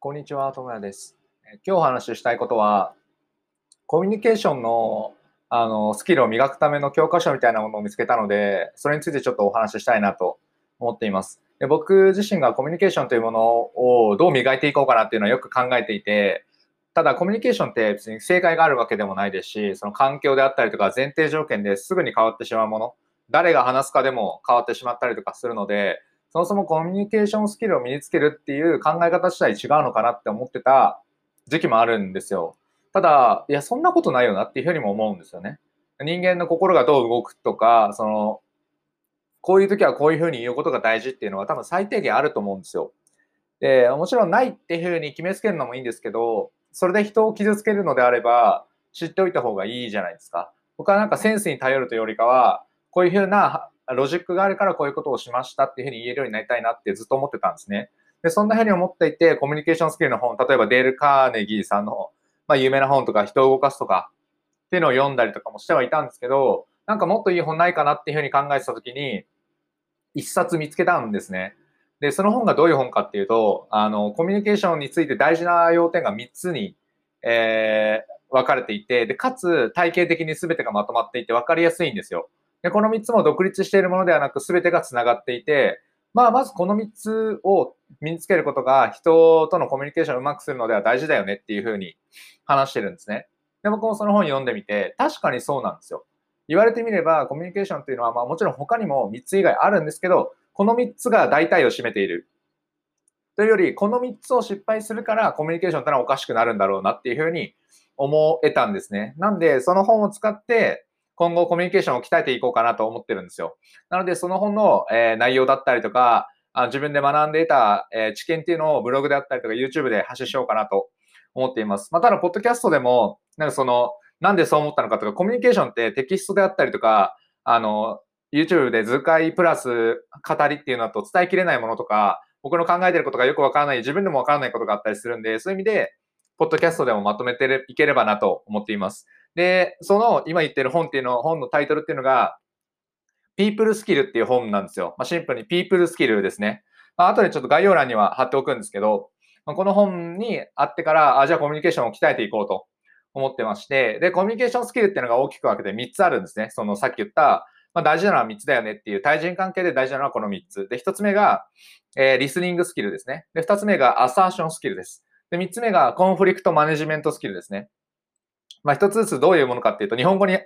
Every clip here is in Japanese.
こんにちは、ともやです。今日お話ししたいことは、コミュニケーションのあのスキルを磨くための教科書みたいなものを見つけたので、それについてちょっとお話ししたいなと思っています。で僕自身がコミュニケーションというものをどう磨いていこうかなっていうのはよく考えていて、ただコミュニケーションって別に正解があるわけでもないですし、その環境であったりとか前提条件ですぐに変わってしまうもの、誰が話すかでも変わってしまったりとかするので、そもそもコミュニケーションスキルを身につけるっていう考え方自体違うのかなって思ってた時期もあるんですよ。ただ、いや、そんなことないよなっていうふうにも思うんですよね。人間の心がどう動くとか、その、こういう時はこういうふうに言うことが大事っていうのは多分最低限あると思うんですよ。で、もちろんないっていうふうに決めつけるのもいいんですけど、それで人を傷つけるのであれば、知っておいた方がいいじゃないですか。僕はなんかセンスに頼るというよりかは、こういうふうなロジックがあるからこういうことをしましたっていうふうに言えるようになりたいなってずっと思ってたんですね。で、そんなふうに思っていて、コミュニケーションスキルの本、例えばデール・カーネギーさんの、まあ、有名な本とか、人を動かすとかっていうのを読んだりとかもしてはいたんですけど、なんかもっといい本ないかなっていうふうに考えてたときに、一冊見つけたんですね。で、その本がどういう本かっていうと、あの、コミュニケーションについて大事な要点が3つに、えー、分かれていて、で、かつ体系的に全てがまとまっていて分かりやすいんですよ。で、この3つも独立しているものではなく、全てが繋がっていて、まあ、まずこの3つを身につけることが人とのコミュニケーションをうまくするのでは大事だよねっていうふうに話してるんですね。で、僕もその本読んでみて、確かにそうなんですよ。言われてみれば、コミュニケーションっていうのは、まあもちろん他にも3つ以外あるんですけど、この3つが大体を占めている。というより、この3つを失敗するからコミュニケーションってのはおかしくなるんだろうなっていうふうに思えたんですね。なんで、その本を使って、今後コミュニケーションを鍛えていこうかなと思ってるんですよ。なので、その本の、え、内容だったりとか、あ自分で学んでいた、えー、知見っていうのをブログであったりとか YouTube で発信しようかなと思っています。まあ、ただ、ポッドキャストでも、なんかその、なんでそう思ったのかとか、コミュニケーションってテキストであったりとか、あの、YouTube で図解プラス語りっていうのと伝えきれないものとか、僕の考えてることがよくわからない、自分でもわからないことがあったりするんで、そういう意味で、ポッドキャストでもまとめていければなと思っています。で、その今言ってる本っていうの、本のタイトルっていうのが、People Skill っていう本なんですよ。まあ、シンプルに People Skill ですね。まあ、後でちょっと概要欄には貼っておくんですけど、まあ、この本にあってから、あ、じゃあコミュニケーションを鍛えていこうと思ってまして、で、コミュニケーションスキルっていうのが大きく分けて3つあるんですね。そのさっき言った、まあ、大事なのは3つだよねっていう対人関係で大事なのはこの3つ。で、1つ目が、えー、リスニングスキルですね。で、2つ目がアサーションスキルです。で、3つ目がコンフリクトマネジメントスキルですね。まあ、一つずつどういうものかっていうと、日本語に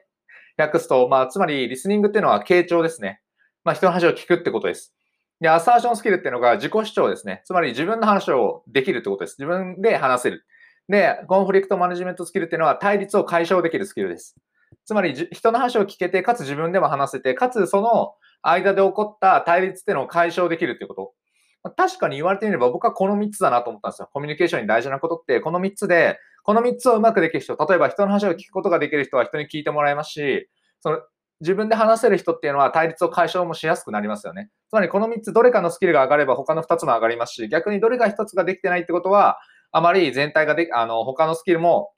訳すと、まあ、つまりリスニングっていうのは傾聴ですね。まあ、人の話を聞くってことです。で、アサーションスキルっていうのが自己主張ですね。つまり自分の話をできるってことです。自分で話せる。で、コンフリクトマネジメントスキルっていうのは対立を解消できるスキルです。つまり人の話を聞けて、かつ自分でも話せて、かつその間で起こった対立っていうのを解消できるっていうこと。確かに言われてみれば僕はこの3つだなと思ったんですよ。コミュニケーションに大事なことって、この3つで、この3つをうまくできる人、例えば人の話を聞くことができる人は人に聞いてもらえますし、その自分で話せる人っていうのは対立を解消もしやすくなりますよね。つまりこの3つどれかのスキルが上がれば他の2つも上がりますし、逆にどれか1つができてないってことは、あまり全体がで、あの、他のスキルも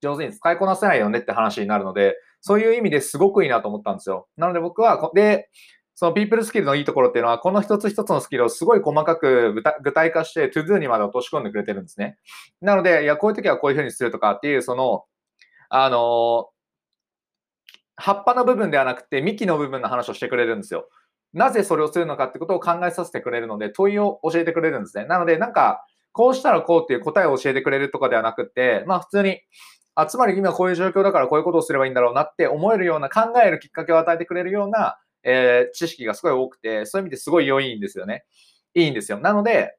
上手に使いこなせないよねって話になるので、そういう意味ですごくいいなと思ったんですよ。なので僕は、で、そのピープルスキルのいいところっていうのは、この一つ一つのスキルをすごい細かく具体化して、トゥドゥにまで落とし込んでくれてるんですね。なので、いや、こういう時はこういうふうにするとかっていう、その、あの、葉っぱの部分ではなくて、幹の部分の話をしてくれるんですよ。なぜそれをするのかってことを考えさせてくれるので、問いを教えてくれるんですね。なので、なんか、こうしたらこうっていう答えを教えてくれるとかではなくて、まあ普通に、あ、つまり今こういう状況だからこういうことをすればいいんだろうなって思えるような考えるきっかけを与えてくれるようなえー、知識がすごい多くて、そういう意味ですごい良いんですよね。いいんですよ。なので、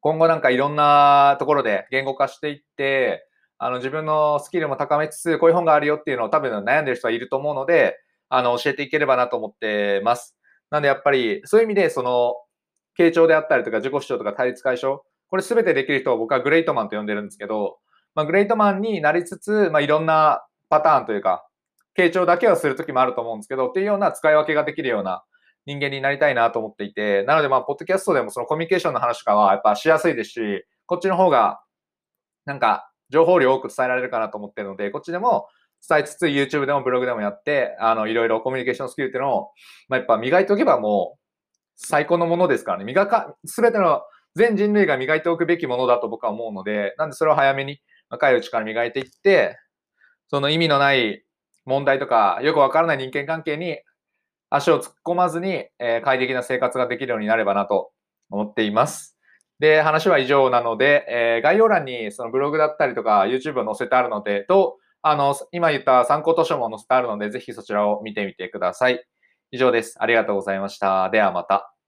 今後なんかいろんなところで言語化していって、あの自分のスキルも高めつつ、こういう本があるよっていうのを多分悩んでる人はいると思うので、あの、教えていければなと思ってます。なんでやっぱり、そういう意味で、その、傾聴であったりとか自己主張とか対立解消、これ全てできる人を僕はグレートマンと呼んでるんですけど、まあ、グレートマンになりつつ、まあ、いろんなパターンというか、傾聴だけはするときもあると思うんですけど、っていうような使い分けができるような人間になりたいなと思っていて、なのでまあ、ポッドキャストでもそのコミュニケーションの話とかはやっぱしやすいですし、こっちの方が、なんか、情報量多く伝えられるかなと思ってるので、こっちでも伝えつつ、YouTube でもブログでもやって、あの、いろいろコミュニケーションスキルっていうのを、まあ、やっぱ磨いておけばもう、最高のものですからね。磨か、すべての全人類が磨いておくべきものだと僕は思うので、なんでそれを早めに若いうちから磨いていって、その意味のない問題とか、よくわからない人間関係に足を突っ込まずに、えー、快適な生活ができるようになればなと思っています。で、話は以上なので、えー、概要欄にそのブログだったりとか YouTube を載せてあるので、と、あの、今言った参考図書も載せてあるので、ぜひそちらを見てみてください。以上です。ありがとうございました。ではまた。